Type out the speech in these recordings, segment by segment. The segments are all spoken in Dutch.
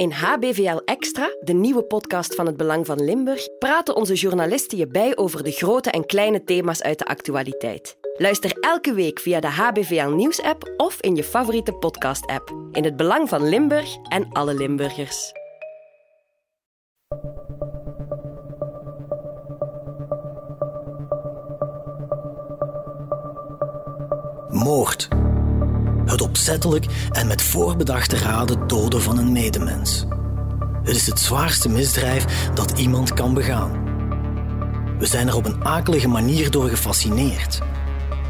In HBVL Extra, de nieuwe podcast van het Belang van Limburg, praten onze journalisten je bij over de grote en kleine thema's uit de actualiteit. Luister elke week via de HBVL Nieuws-app of in je favoriete podcast-app. In het Belang van Limburg en alle Limburgers. Moord. Het opzettelijk en met voorbedachte raden doden van een medemens. Het is het zwaarste misdrijf dat iemand kan begaan. We zijn er op een akelige manier door gefascineerd.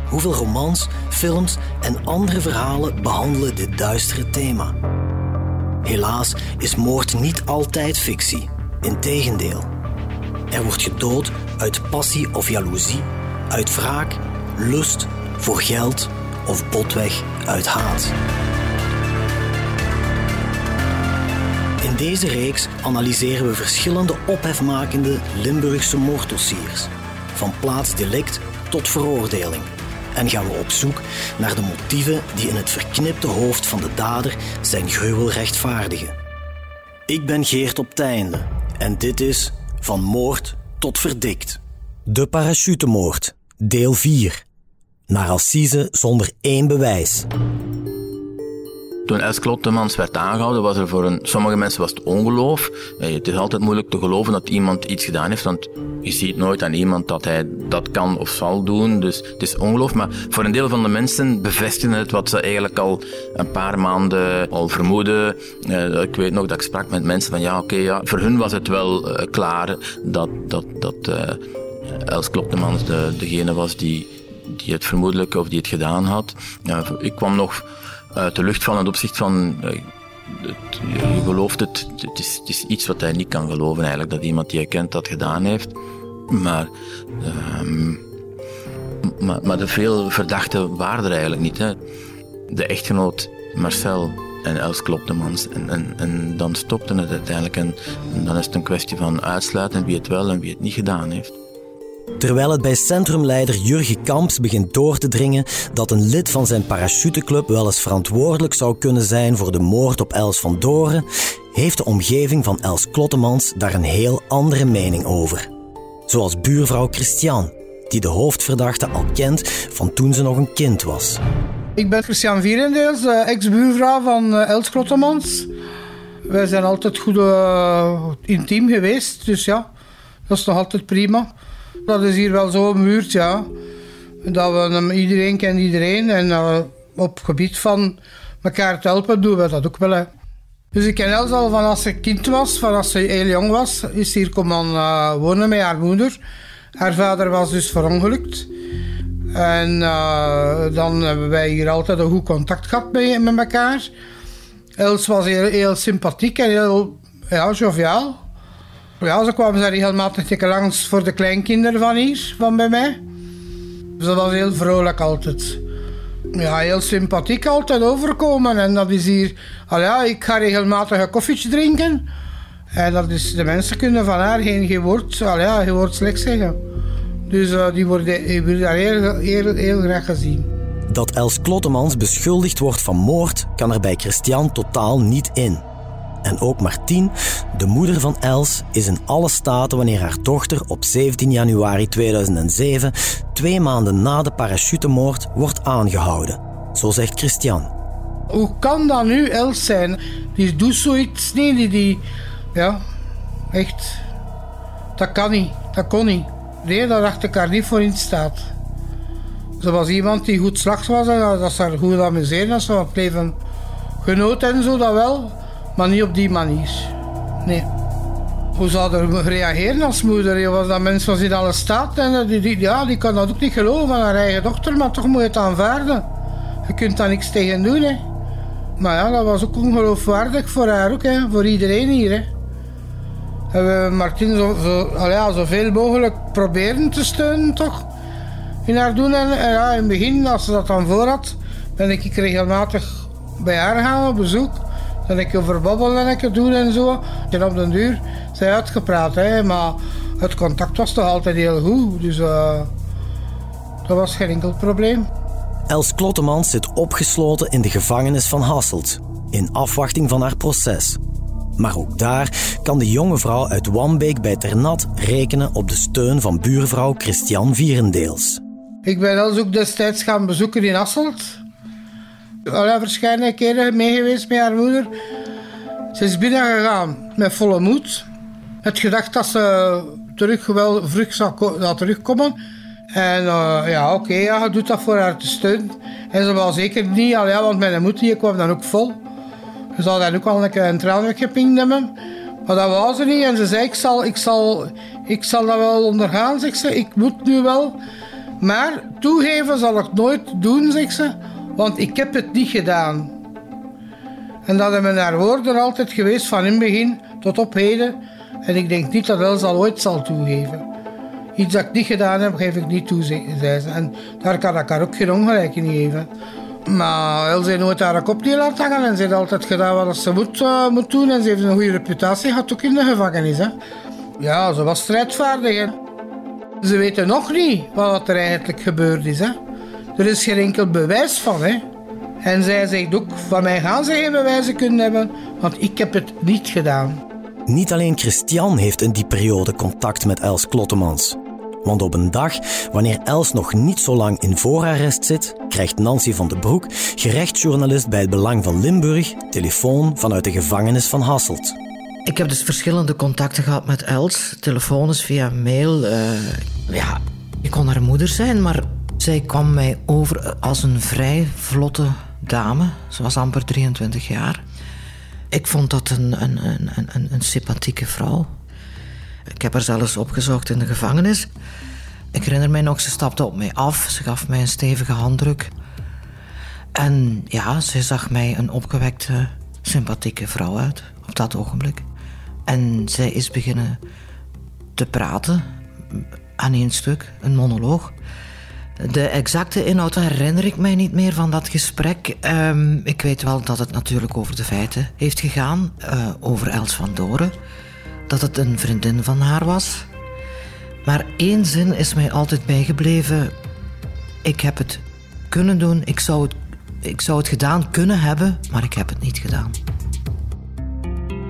Hoeveel romans, films en andere verhalen behandelen dit duistere thema? Helaas is moord niet altijd fictie. Integendeel. Er wordt gedood uit passie of jaloezie, uit wraak, lust, voor geld of botweg uit haat. In deze reeks analyseren we verschillende ophefmakende Limburgse moorddossiers, van plaatsdelict tot veroordeling. En gaan we op zoek naar de motieven die in het verknipte hoofd van de dader zijn gruwel rechtvaardigen. Ik ben Geert op Teinde en dit is Van Moord tot Verdikt. De parachutemoord, deel 4 naar Assise zonder één bewijs. Toen Els Klottemans werd aangehouden, was er voor een, sommige mensen was het ongeloof. Eh, het is altijd moeilijk te geloven dat iemand iets gedaan heeft, want je ziet nooit aan iemand dat hij dat kan of zal doen. Dus het is ongeloof. Maar voor een deel van de mensen bevestigen het wat ze eigenlijk al een paar maanden al vermoeden. Eh, ik weet nog dat ik sprak met mensen van ja, oké, ja. Voor hun was het wel uh, klaar dat, dat, dat Els Klottemans de, degene was die die het vermoedelijk of die het gedaan had. Ik kwam nog uit de lucht van het opzicht van. Eh, je gelooft het, het is, iets wat hij niet kan geloven eigenlijk, dat iemand die hij kent dat gedaan heeft. Maar, um, maar, de veel verdachten waren er eigenlijk niet. Hè. De echtgenoot Marcel en Els Kloptemans. En, en, en dan stopte het uiteindelijk. En dan is het een kwestie van uitsluiten wie het wel en wie het niet gedaan heeft. Terwijl het bij centrumleider Jurgen Kamps begint door te dringen dat een lid van zijn parachuteclub wel eens verantwoordelijk zou kunnen zijn voor de moord op Els van Doren, heeft de omgeving van Els Klottemans daar een heel andere mening over. Zoals buurvrouw Christian, die de hoofdverdachte al kent van toen ze nog een kind was. Ik ben Christian Vierendeels, ex-buurvrouw van eh, Els Klottemans. Wij zijn altijd goed uh, intiem geweest, dus ja, dat is nog altijd prima. Dat is hier wel zo muurt, ja. Dat we, iedereen kent iedereen. En uh, op gebied van elkaar te helpen doen we dat ook wel. Dus ik ken Els al van als ze kind was, van als ze heel jong was, is hier komen uh, wonen met haar moeder. Haar vader was dus verongelukt. En uh, dan hebben wij hier altijd een goed contact gehad met, met elkaar. Els was heel, heel sympathiek en heel ja, joviaal. Ja, ze kwamen ze regelmatig langs voor de kleinkinderen van hier, van bij mij. Dat was heel vrolijk altijd. Ja, heel sympathiek altijd overkomen. En dat is hier... Al ik ga regelmatig een koffietje drinken. En dat is... De mensen kunnen van haar geen, woord... Al ja, woord slecht zeggen. Dus uh, die worden, die daar heel, heel, heel graag gezien. Dat Els Klottemans beschuldigd wordt van moord, kan er bij Christian totaal niet in. En ook Martien, de moeder van Els, is in alle staten wanneer haar dochter op 17 januari 2007, twee maanden na de parachutemoord, wordt aangehouden. Zo zegt Christian. Hoe kan dat nu Els zijn? Die doet zoiets niet, die, die... Ja, echt. Dat kan niet, dat kon niet. Nee, daar dacht ik haar niet voor in staat. Ze was iemand die goed slag was en dat ze haar goed amuseerde. Dat ze van leven genoot en zo, dat wel. Maar niet op die manier. Nee. Hoe zou er reageren als moeder? Je was dat mens was in alle staat en die, die, ja, die kan dat ook niet geloven van haar eigen dochter, maar toch moet je het aanvaarden. Je kunt daar niks tegen doen. Hè. Maar ja, dat was ook ongeloofwaardig voor haar ook, hè, voor iedereen hier. Hè. Hebben we Martin zo, zo, ja, zoveel mogelijk proberen te steunen, toch? In haar doen. En, ja, in het begin, als ze dat dan voor had, ben ik regelmatig bij haar gaan op bezoek. Dat ik over babbelen en ik doen en zo. En op den duur zijn uitgepraat, hè. maar het contact was toch altijd heel goed. Dus uh, dat was geen enkel probleem. Els Klottemans zit opgesloten in de gevangenis van Hasselt, in afwachting van haar proces. Maar ook daar kan de jonge vrouw uit Wambeek bij Ternat rekenen op de steun van buurvrouw Christian Vierendeels. Ik ben Els ook destijds gaan bezoeken in Asselt. Al verschillende keren mee geweest met haar moeder. Ze is binnengegaan met volle moed. Het gedacht dat ze terug wel vlug zou terugkomen. En uh, ja, oké, okay, ja, doet dat voor haar te steunen. En ze was zeker niet, al, ja, want mijn moeder die kwam dan ook vol. Ze zou dan ook al een, een traan weggepinkt hebben. Maar dat was ze niet. En ze zei, ik zal, ik zal, ik zal dat wel ondergaan, zegt ze. Ik moet nu wel. Maar toegeven zal ik nooit doen, zegt ze. Want ik heb het niet gedaan. En dat hebben haar woorden altijd geweest van in het begin tot op heden. En ik denk niet dat Els al ooit zal toegeven. Iets dat ik niet gedaan heb, geef ik niet toe, zei ze. En daar kan ik haar ook geen ongelijk in geven. Maar Els heeft nooit haar kop niet laten hangen en ze heeft altijd gedaan wat ze moet, uh, moet doen. En ze heeft een goede reputatie gehad, ook in de gevangenis. Hè. Ja, ze was strijdvaardig. Ze weten nog niet wat er eigenlijk gebeurd is. Hè. Er is geen enkel bewijs van. Hè. En zij zegt ook, van mij gaan ze geen bewijzen kunnen hebben, want ik heb het niet gedaan. Niet alleen Christian heeft in die periode contact met Els Klottemans. Want op een dag, wanneer Els nog niet zo lang in voorarrest zit, krijgt Nancy van den Broek, gerechtsjournalist bij het Belang van Limburg, telefoon vanuit de gevangenis van Hasselt. Ik heb dus verschillende contacten gehad met Els, telefonisch, via mail. Uh, ja, ik kon haar moeder zijn, maar zij kwam mij over als een vrij vlotte dame. Ze was amper 23 jaar. Ik vond dat een, een, een, een, een sympathieke vrouw. Ik heb haar zelfs opgezocht in de gevangenis. Ik herinner mij nog, ze stapte op mij af. Ze gaf mij een stevige handdruk. En ja, ze zag mij een opgewekte, sympathieke vrouw uit op dat ogenblik. En zij is beginnen te praten aan één stuk, een monoloog. De exacte inhoud herinner ik mij niet meer van dat gesprek. Um, ik weet wel dat het natuurlijk over de feiten heeft gegaan, uh, over Els van Doren. Dat het een vriendin van haar was. Maar één zin is mij altijd bijgebleven. Ik heb het kunnen doen, ik zou het, ik zou het gedaan kunnen hebben, maar ik heb het niet gedaan.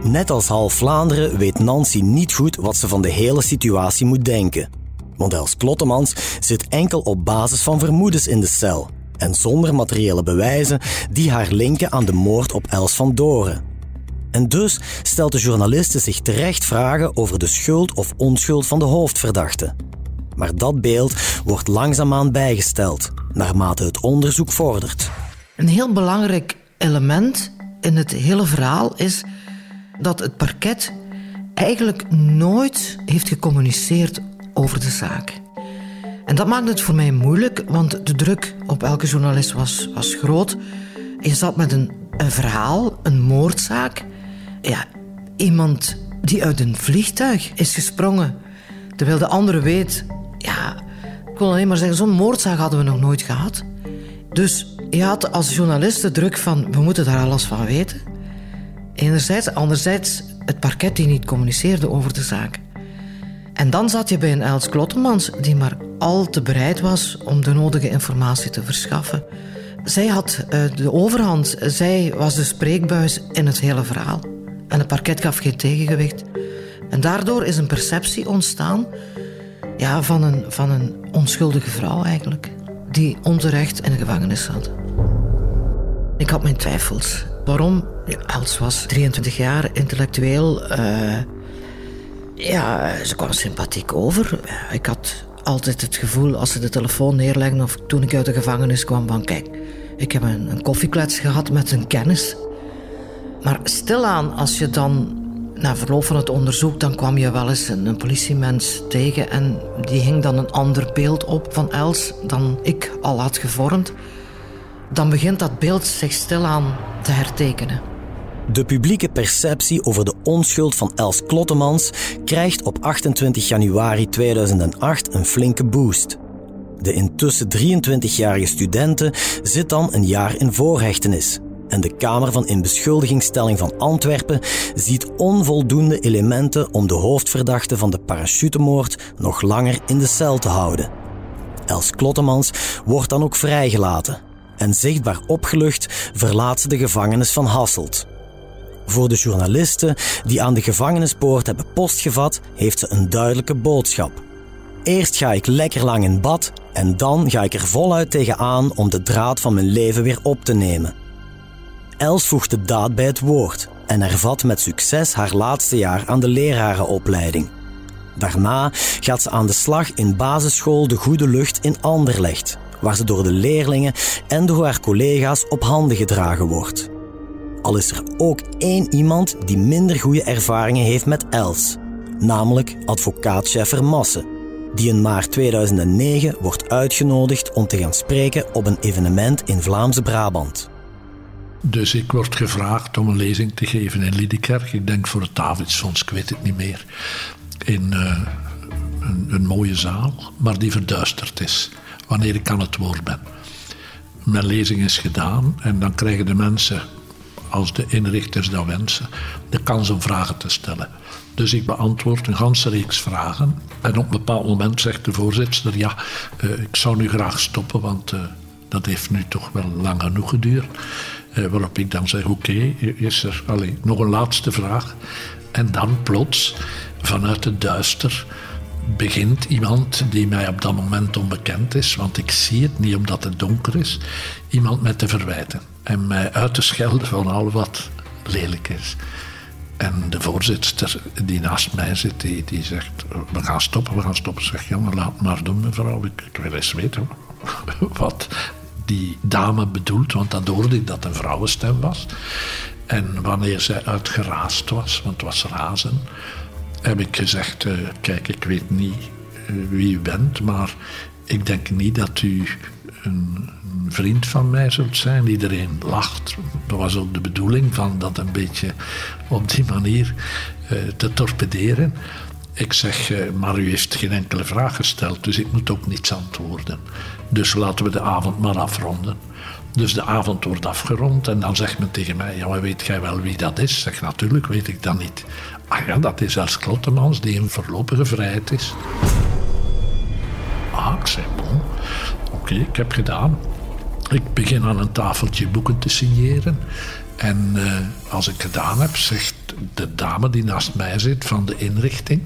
Net als half Vlaanderen weet Nancy niet goed wat ze van de hele situatie moet denken. Want Els Klottemans zit enkel op basis van vermoedens in de cel en zonder materiële bewijzen die haar linken aan de moord op Els van Doren. En dus stelt de journaliste zich terecht vragen over de schuld of onschuld van de hoofdverdachte. Maar dat beeld wordt langzaamaan bijgesteld, naarmate het onderzoek vordert. Een heel belangrijk element in het hele verhaal is dat het parket eigenlijk nooit heeft gecommuniceerd over de zaak. En dat maakt het voor mij moeilijk, want de druk op elke journalist was, was groot. Je zat met een, een verhaal, een moordzaak. Ja, iemand die uit een vliegtuig is gesprongen, terwijl de andere weet... Ja, ik wil alleen maar zeggen, zo'n moordzaak hadden we nog nooit gehad. Dus je had als journalist de druk van, we moeten daar alles van weten. Enerzijds, anderzijds het parket die niet communiceerde over de zaak. En dan zat je bij een Els Klottemans die maar al te bereid was om de nodige informatie te verschaffen. Zij had uh, de overhand, zij was de spreekbuis in het hele verhaal. En het parket gaf geen tegengewicht. En daardoor is een perceptie ontstaan ja, van, een, van een onschuldige vrouw eigenlijk, die onterecht in de gevangenis zat. Ik had mijn twijfels. Waarom? Els was 23 jaar, intellectueel. Uh, ja, ze kwam sympathiek over. Ik had altijd het gevoel als ze de telefoon neerlegden of toen ik uit de gevangenis kwam van kijk, ik heb een, een koffieklets gehad met een kennis. Maar stilaan, als je dan na verloop van het onderzoek, dan kwam je wel eens een, een politiemens tegen en die hing dan een ander beeld op van Els dan ik al had gevormd. Dan begint dat beeld zich stilaan te hertekenen. De publieke perceptie over de onschuld van Els Klottemans krijgt op 28 januari 2008 een flinke boost. De intussen 23-jarige studente zit dan een jaar in voorhechtenis. En de Kamer van Inbeschuldigingsstelling van Antwerpen ziet onvoldoende elementen om de hoofdverdachte van de parachutemoord nog langer in de cel te houden. Els Klottemans wordt dan ook vrijgelaten en zichtbaar opgelucht verlaat ze de gevangenis van Hasselt. Voor de journalisten die aan de gevangenispoort hebben postgevat, heeft ze een duidelijke boodschap. Eerst ga ik lekker lang in bad en dan ga ik er voluit tegenaan om de draad van mijn leven weer op te nemen. Els voegt de daad bij het woord en hervat met succes haar laatste jaar aan de lerarenopleiding. Daarna gaat ze aan de slag in basisschool De Goede Lucht in Anderlecht, waar ze door de leerlingen en door haar collega's op handen gedragen wordt. Al is er ook één iemand die minder goede ervaringen heeft met Els, namelijk advocaat Scheffer Masse, die in maart 2009 wordt uitgenodigd om te gaan spreken op een evenement in Vlaamse Brabant. Dus ik word gevraagd om een lezing te geven in Liedekerk. Ik denk voor het Davidsfonds, ik weet het niet meer. In uh, een, een, mooie zaal, maar die verduisterd is wanneer ik aan het woord ben. Mijn lezing is gedaan en dan krijgen de mensen, als de inrichters dat wensen, de kans om vragen te stellen. Dus ik beantwoord een ganse reeks vragen. En op een bepaald moment zegt de voorzitter: Ja, uh, ik zou nu graag stoppen, want uh, dat heeft nu toch wel lang genoeg geduurd. Uh, waarop ik dan zeg: Oké, is er nog een laatste vraag? En dan plots, vanuit het duister, begint iemand die mij op dat moment onbekend is, want ik zie het niet omdat het donker is, iemand mij te verwijten en mij uit te schelden van al wat lelijk is. En de voorzitter die naast mij zit, die, die zegt: We gaan stoppen, we gaan stoppen. Zeg, maar laat maar doen, mevrouw. Ik, ik wil eens weten wat die dame bedoelt, want dan hoorde ik dat een vrouwenstem was. En wanneer zij uitgeraasd was, want het was razen, heb ik gezegd: uh, Kijk, ik weet niet uh, wie u bent, maar ik denk niet dat u een, vriend van mij zult zijn. Iedereen lacht. Dat was ook de bedoeling van dat een beetje op die manier uh, te torpederen. Ik zeg, maar u heeft geen enkele vraag gesteld, dus ik moet ook niets antwoorden. Dus laten we de avond maar afronden. Dus de avond wordt afgerond en dan zegt men tegen mij: Ja, maar weet jij wel wie dat is? Zeg natuurlijk, weet ik dat niet. Ah ja, dat is Els Klottemans die in voorlopige vrijheid is. Ah, ik zeg: Bon, oké, ik heb gedaan. Ik begin aan een tafeltje boeken te signeren. En uh, als ik gedaan heb, zegt de dame die naast mij zit van de inrichting: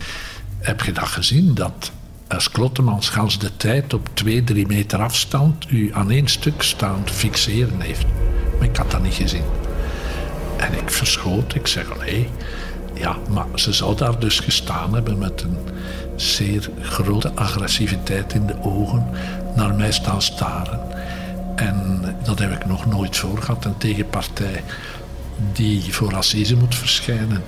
Heb je dat gezien? Dat als Klottemans gans de tijd op twee, drie meter afstand u aan één stuk staand fixeren heeft. Maar ik had dat niet gezien. En ik verschoot, ik zeg allee, ja, maar ze zou daar dus gestaan hebben met een zeer grote agressiviteit in de ogen, naar mij staan staren. En dat heb ik nog nooit voor gehad. Een tegenpartij die voor assise moet verschijnen,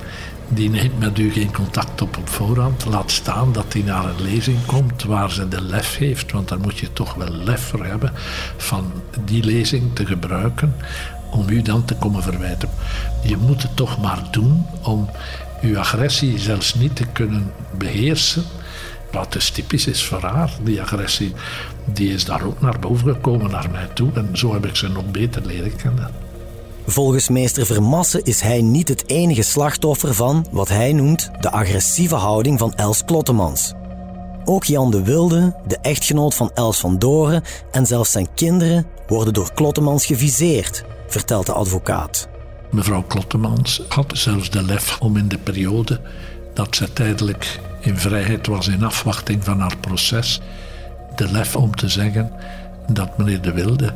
die neemt met u geen contact op op voorhand. Laat staan dat hij naar een lezing komt waar ze de lef heeft, want daar moet je toch wel lef voor hebben, van die lezing te gebruiken om u dan te komen verwijten. Je moet het toch maar doen om uw agressie zelfs niet te kunnen beheersen. Wat dus typisch is voor haar, die agressie, die is daar ook naar boven gekomen naar mij toe. En zo heb ik ze nog beter leren kennen. Volgens meester Vermassen is hij niet het enige slachtoffer van wat hij noemt de agressieve houding van Els Klottemans. Ook Jan de Wilde, de echtgenoot van Els van Doren en zelfs zijn kinderen worden door Klottemans geviseerd, vertelt de advocaat. Mevrouw Klottemans had zelfs de lef om in de periode dat zij tijdelijk in vrijheid was in afwachting van haar proces, de lef om te zeggen dat meneer de Wilde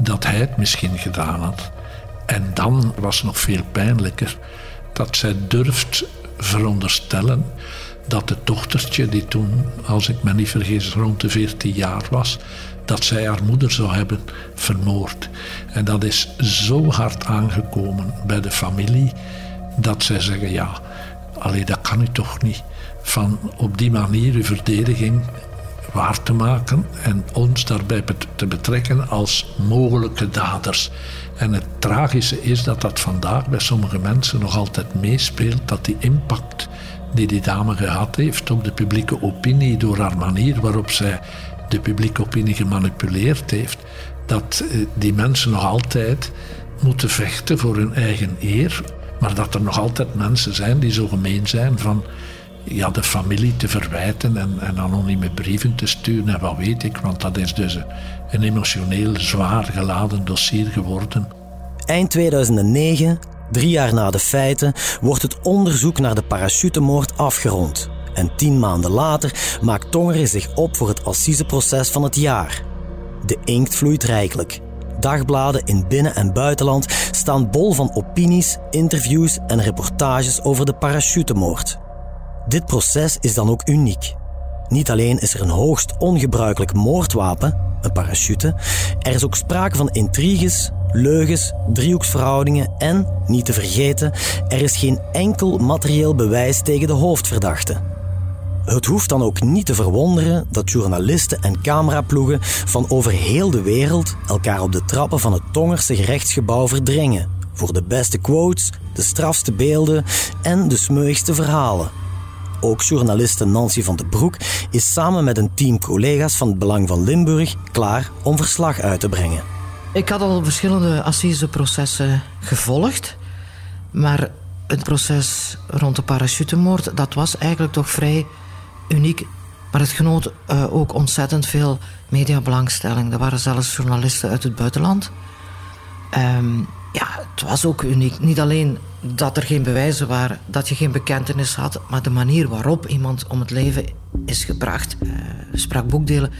dat hij het misschien gedaan had. En dan was nog veel pijnlijker dat zij durft veronderstellen dat het dochtertje, die toen, als ik me niet vergis, rond de 14 jaar was, dat zij haar moeder zou hebben vermoord. En dat is zo hard aangekomen bij de familie dat zij zeggen: ja, alleen dat kan u toch niet. Van op die manier uw verdediging waar te maken en ons daarbij te betrekken als mogelijke daders. En het tragische is dat dat vandaag bij sommige mensen nog altijd meespeelt, dat die impact die die dame gehad heeft op de publieke opinie door haar manier waarop zij de publieke opinie gemanipuleerd heeft, dat eh, die mensen nog altijd moeten vechten voor hun eigen eer, maar dat er nog altijd mensen zijn die zo gemeen zijn van ja, de familie te verwijten en, en anonieme brieven te sturen en wat weet ik, want dat is dus een emotioneel zwaar geladen dossier geworden. Eind 2009 Drie jaar na de feiten wordt het onderzoek naar de parachutemoord afgerond. En tien maanden later maakt Tongeren zich op voor het assiseproces van het jaar. De inkt vloeit rijkelijk. Dagbladen in binnen- en buitenland staan bol van opinies, interviews en reportages over de parachutemoord. Dit proces is dan ook uniek. Niet alleen is er een hoogst ongebruikelijk moordwapen, een parachute, er is ook sprake van intriges, leugens, driehoeksverhoudingen en, niet te vergeten, er is geen enkel materieel bewijs tegen de hoofdverdachte. Het hoeft dan ook niet te verwonderen dat journalisten en cameraploegen van over heel de wereld elkaar op de trappen van het Tongerse gerechtsgebouw verdringen voor de beste quotes, de strafste beelden en de smeugste verhalen. Ook journaliste Nancy van den Broek is samen met een team collega's van het Belang van Limburg klaar om verslag uit te brengen. Ik had al verschillende assiseprocessen gevolgd, maar het proces rond de parachutemoord, dat was eigenlijk toch vrij uniek. Maar het genoot uh, ook ontzettend veel mediabelangstelling. Er waren zelfs journalisten uit het buitenland. Um, ja, het was ook uniek. Niet alleen dat er geen bewijzen waren, dat je geen bekentenis had, maar de manier waarop iemand om het leven is gebracht. Uh, sprak boekdelen.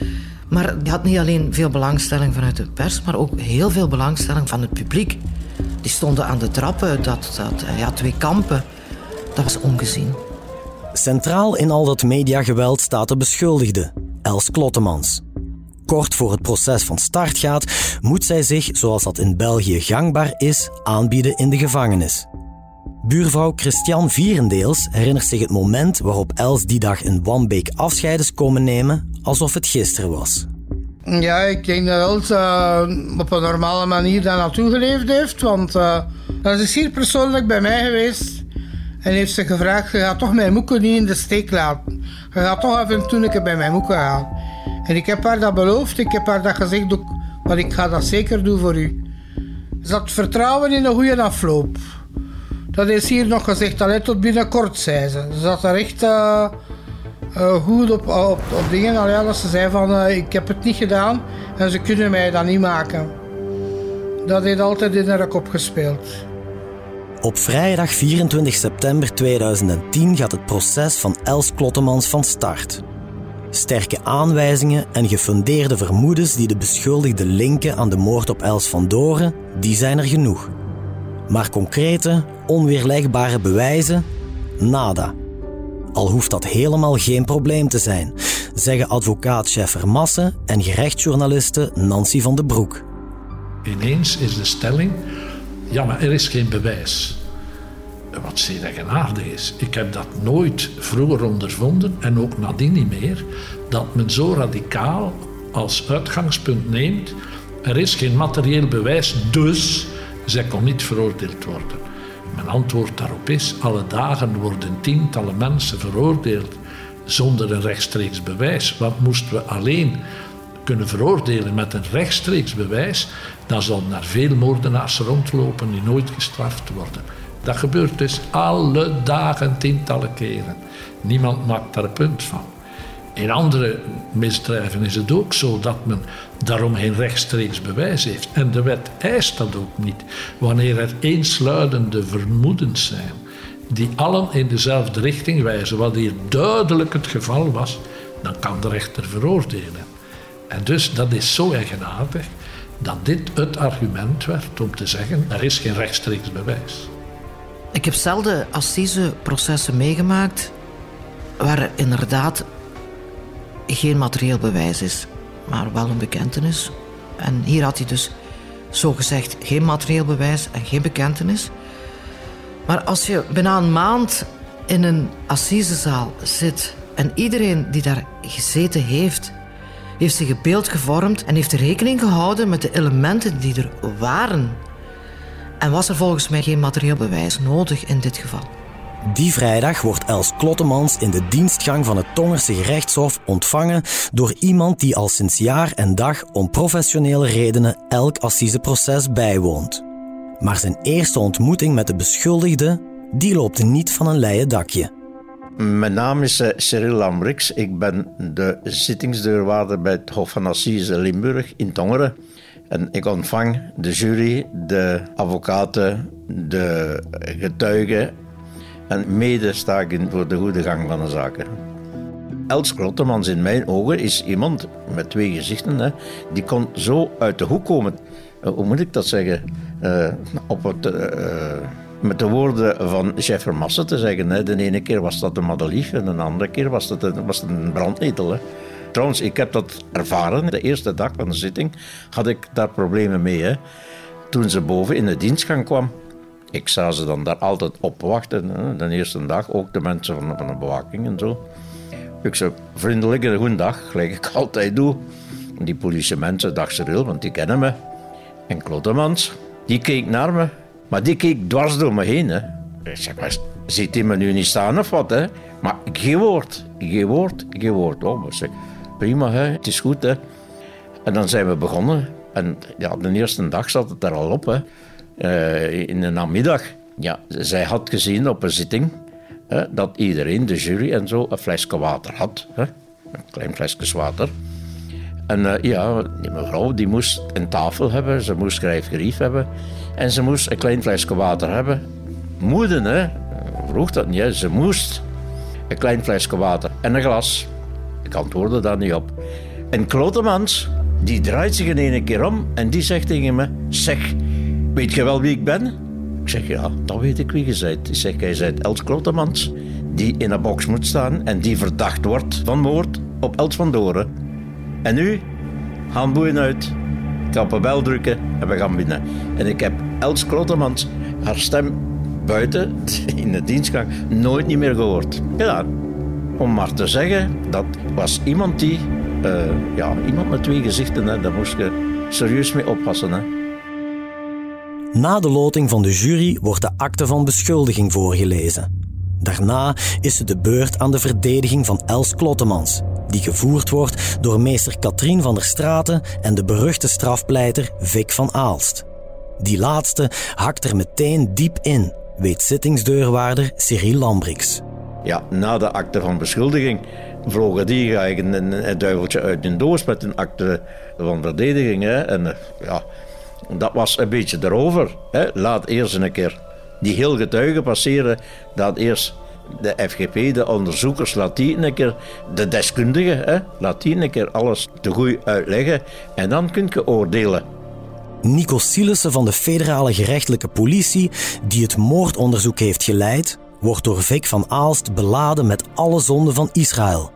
Maar je had niet alleen veel belangstelling vanuit de pers, maar ook heel veel belangstelling van het publiek. Die stonden aan de trappen, dat, dat, ja, twee kampen. Dat was ongezien. Centraal in al dat mediageweld staat de beschuldigde, Els Klottemans. Kort voor het proces van start gaat, moet zij zich, zoals dat in België gangbaar is, aanbieden in de gevangenis. Buurvrouw Christian Vierendeels herinnert zich het moment waarop Els die dag in Wambeek afscheid is komen nemen, alsof het gisteren was. Ja, ik denk dat Els uh, op een normale manier daar naartoe geleefd heeft, want uh, is hier persoonlijk bij mij geweest. En heeft ze gevraagd, je gaat toch mijn moeken niet in de steek laten. Je gaat toch even toen ik bij mijn moeken gaan. En ik heb haar dat beloofd, ik heb haar dat gezegd, maar ik ga dat zeker doen voor u. Ze had vertrouwen in een goede afloop. Dat is hier nog gezegd, alleen tot binnenkort, zei ze. Ze zat er echt uh, uh, goed op, op, dingen. Allee, dat ze zei van, uh, ik heb het niet gedaan en ze kunnen mij dat niet maken. Dat heeft altijd in haar kop gespeeld. Op vrijdag 24 september 2010 gaat het proces van Els Klottemans van start. Sterke aanwijzingen en gefundeerde vermoedens die de beschuldigde linken aan de moord op Els van Doren, die zijn er genoeg. Maar concrete, onweerlegbare bewijzen? Nada. Al hoeft dat helemaal geen probleem te zijn, zeggen advocaat Chef Massen en gerechtsjournaliste Nancy van den Broek. Ineens is de stelling ja, maar er is geen bewijs. Wat zeer eigenaardig is. Ik heb dat nooit vroeger ondervonden en ook nadien niet meer. Dat men zo radicaal als uitgangspunt neemt. Er is geen materieel bewijs, dus zij kon niet veroordeeld worden. Mijn antwoord daarop is: alle dagen worden tientallen mensen veroordeeld zonder een rechtstreeks bewijs. Want moesten we alleen kunnen veroordelen met een rechtstreeks bewijs, dan zal naar veel moordenaars rondlopen die nooit gestraft worden. Dat gebeurt dus alle dagen tientallen keren. Niemand maakt daar een punt van. In andere misdrijven is het ook zo dat men daarom geen rechtstreeks bewijs heeft. En de wet eist dat ook niet. Wanneer er eensluidende vermoedens zijn, die allen in dezelfde richting wijzen, wat hier duidelijk het geval was, dan kan de rechter veroordelen. En dus dat is zo eigenaardig dat dit het argument werd om te zeggen: er is geen rechtstreeks bewijs. Ik heb zelden assiseprocessen meegemaakt waar inderdaad geen materieel bewijs is, maar wel een bekentenis. En hier had hij dus zogezegd geen materieel bewijs en geen bekentenis. Maar als je bijna een maand in een assisezaal zit en iedereen die daar gezeten heeft heeft zich een beeld gevormd en heeft rekening gehouden met de elementen die er waren. En was er volgens mij geen materieel bewijs nodig in dit geval. Die vrijdag wordt Els Klottemans in de dienstgang van het Tongerse gerechtshof ontvangen door iemand die al sinds jaar en dag om professionele redenen elk assiseproces bijwoont. Maar zijn eerste ontmoeting met de beschuldigde, die loopt niet van een leien dakje. Mijn naam is uh, Cyril Lambrix. Ik ben de zittingsdeurwaarder bij het Hof van Assise Limburg in Tongeren. En ik ontvang de jury, de advocaten, de getuigen en mede voor de goede gang van de zaken. Els Grottemans in mijn ogen is iemand met twee gezichten. Hè. Die kon zo uit de hoek komen. Uh, hoe moet ik dat zeggen? Uh, op uh, met de woorden van chef Vermassen te zeggen. Hè. De ene keer was dat een madelief en de andere keer was het een, was een brandnetel. Hè. Trouwens, ik heb dat ervaren. De eerste dag van de zitting had ik daar problemen mee. Hè. Toen ze boven in de dienstgang kwam, ik zou ze dan daar altijd op wachten. Hè. De eerste dag, ook de mensen van, de bewaking en zo. Ik zei, vriendelijk en goede dag, gelijk ik altijd doe. Die politiemensen, dag Cyril, want die kennen me. En Klottemans, die keek naar me. Maar die keek dwars door me heen. Hè. Ik zeg, maar ziet hij me nu niet staan of wat? Maar geen woord, geen woord, geen woord. Oh, prima, hè? het is goed. En dan zijn we begonnen. En ja, de eerste dag zat het er al op. Hè? Uh, in de namiddag. Ja, zij had gezien op een zitting dat iedereen, de jury en zo, een flesje water had. Een klein flesje water. En uh, ja, die mevrouw die moest een tafel hebben, ze moest schrijfgerief hebben en ze moest een klein flesje water hebben. Moeden, hè? vroeg dat niet, ze moest een klein flesje water en een glas. Ik antwoordde daar niet op. En Klotemans, die draait zich in één keer om en die zegt tegen me: Zeg, weet je wel wie ik ben? Ik zeg, ja, dat weet ik wie je bent. Ik zeg, jij bent Els Klotemans, die in een box moet staan en die verdacht wordt van moord op Els van Doren. En nu, handboeien uit, ik bel drukken en we gaan binnen. En ik heb Els Klotemans, haar stem buiten, in de dienstgang, nooit niet meer gehoord. Ja, om maar te zeggen, dat was iemand die, uh, ja, iemand met twee gezichten, hè, daar moest je serieus mee oppassen. Hè. Na de loting van de jury wordt de akte van beschuldiging voorgelezen. Daarna is het de beurt aan de verdediging van Els Klottemans, die gevoerd wordt door meester Katrien van der Straten en de beruchte strafpleiter Vic van Aalst. Die laatste hakt er meteen diep in, weet zittingsdeurwaarder Cyril Lambrix. Ja, na de akte van beschuldiging vlogen die eigenlijk een, een duiveltje uit de doos met een akte van verdediging. Hè. En eh, ja, dat was een beetje erover. Hè. Laat eerst een keer die heel getuigen passeren. Dat eerst de FGP, de onderzoekers, laat een keer, de deskundigen, hè, laat die een keer alles te goed uitleggen. En dan kun je oordelen. Nico Sielissen van de federale gerechtelijke politie, die het moordonderzoek heeft geleid, wordt door Vic van Aalst beladen met alle zonden van Israël.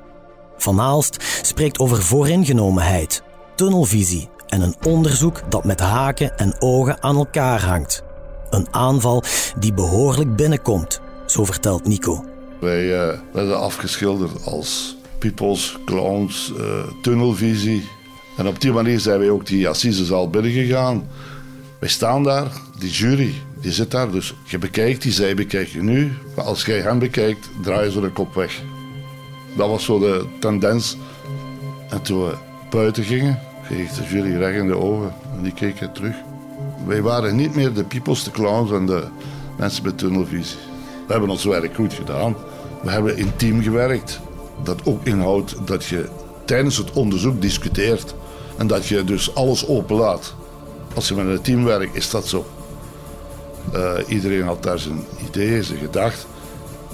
Van Aalst spreekt over vooringenomenheid, tunnelvisie en een onderzoek dat met haken en ogen aan elkaar hangt. Een aanval die behoorlijk binnenkomt, zo vertelt Nico. Wij uh, werden afgeschilderd als peoples, clowns, uh, tunnelvisie. En op die manier zijn wij ook die assisezaal binnengegaan. Wij staan daar, die jury, die zit daar. Dus je bekijkt die, zij bekijken nu. Maar als jij hem bekijkt, draaien ze de kop weg. Dat was zo de tendens. En toen we buiten gingen, kreeg jury recht in de ogen. En die keken terug. Wij waren niet meer de peoples, de clowns en de mensen met tunnelvisie. We hebben ons werk goed gedaan. We hebben intiem gewerkt. Dat ook inhoudt dat je tijdens het onderzoek discuteert. En dat je dus alles openlaat. Als je met een team werkt, is dat zo. Uh, iedereen had daar zijn ideeën, zijn gedacht.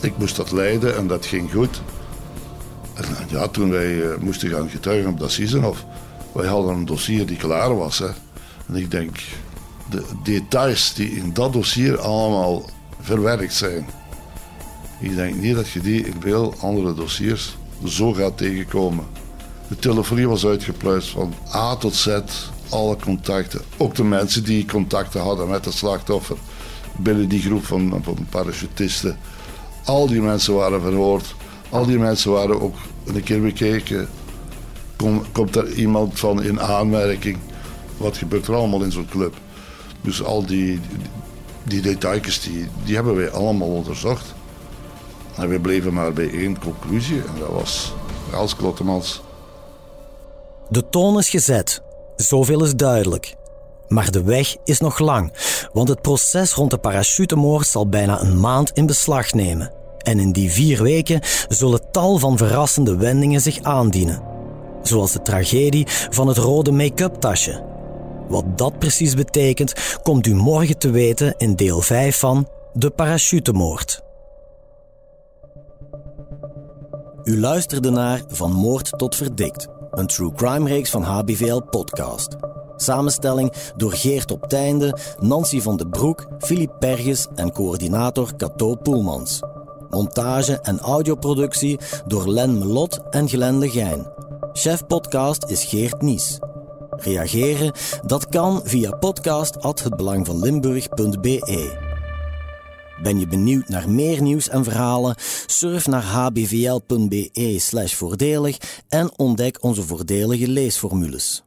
Ik moest dat leiden en dat ging goed. En ja, toen wij uh, moesten gaan getuigen op dat Siezenhof, wij hadden een dossier die klaar was. Hè. En ik denk, de details die in dat dossier allemaal verwerkt zijn, ik denk niet dat je die in veel andere dossiers zo gaat tegenkomen. De telefonie was uitgepluist van A tot Z, alle contacten. Ook de mensen die contacten hadden met het slachtoffer binnen die groep van, van parachutisten. Al die mensen waren verhoord. Al die mensen waren ook een keer bekeken. Kom, komt er iemand van in aanmerking? Wat gebeurt er allemaal in zo'n club? Dus al die, die details die, die hebben wij allemaal onderzocht. En we bleven maar bij één conclusie en dat was als Klottemans. De toon is gezet. Zoveel is duidelijk. Maar de weg is nog lang, want het proces rond de parachutemoord zal bijna een maand in beslag nemen. En in die vier weken zullen tal van verrassende wendingen zich aandienen. Zoals de tragedie van het rode make-up tasje. Wat dat precies betekent, komt u morgen te weten in deel 5 van De Parachutemoord. U luisterde naar Van Moord tot Verdikt, een true crime reeks van HBVL Podcast. Samenstelling door Geert op Teinde, Nancy van den Broek, Filip Perges en coördinator Cato Poelmans. Montage en audioproductie door Len Melot en Glenn Legijn. Chef podcast is Geert Nies. Reageren? Dat kan via podcast@hetbelangvanlimburg.be. Ben je benieuwd naar meer nieuws en verhalen? Surf naar hbvl.be/voordelig en ontdek onze voordelige leesformules.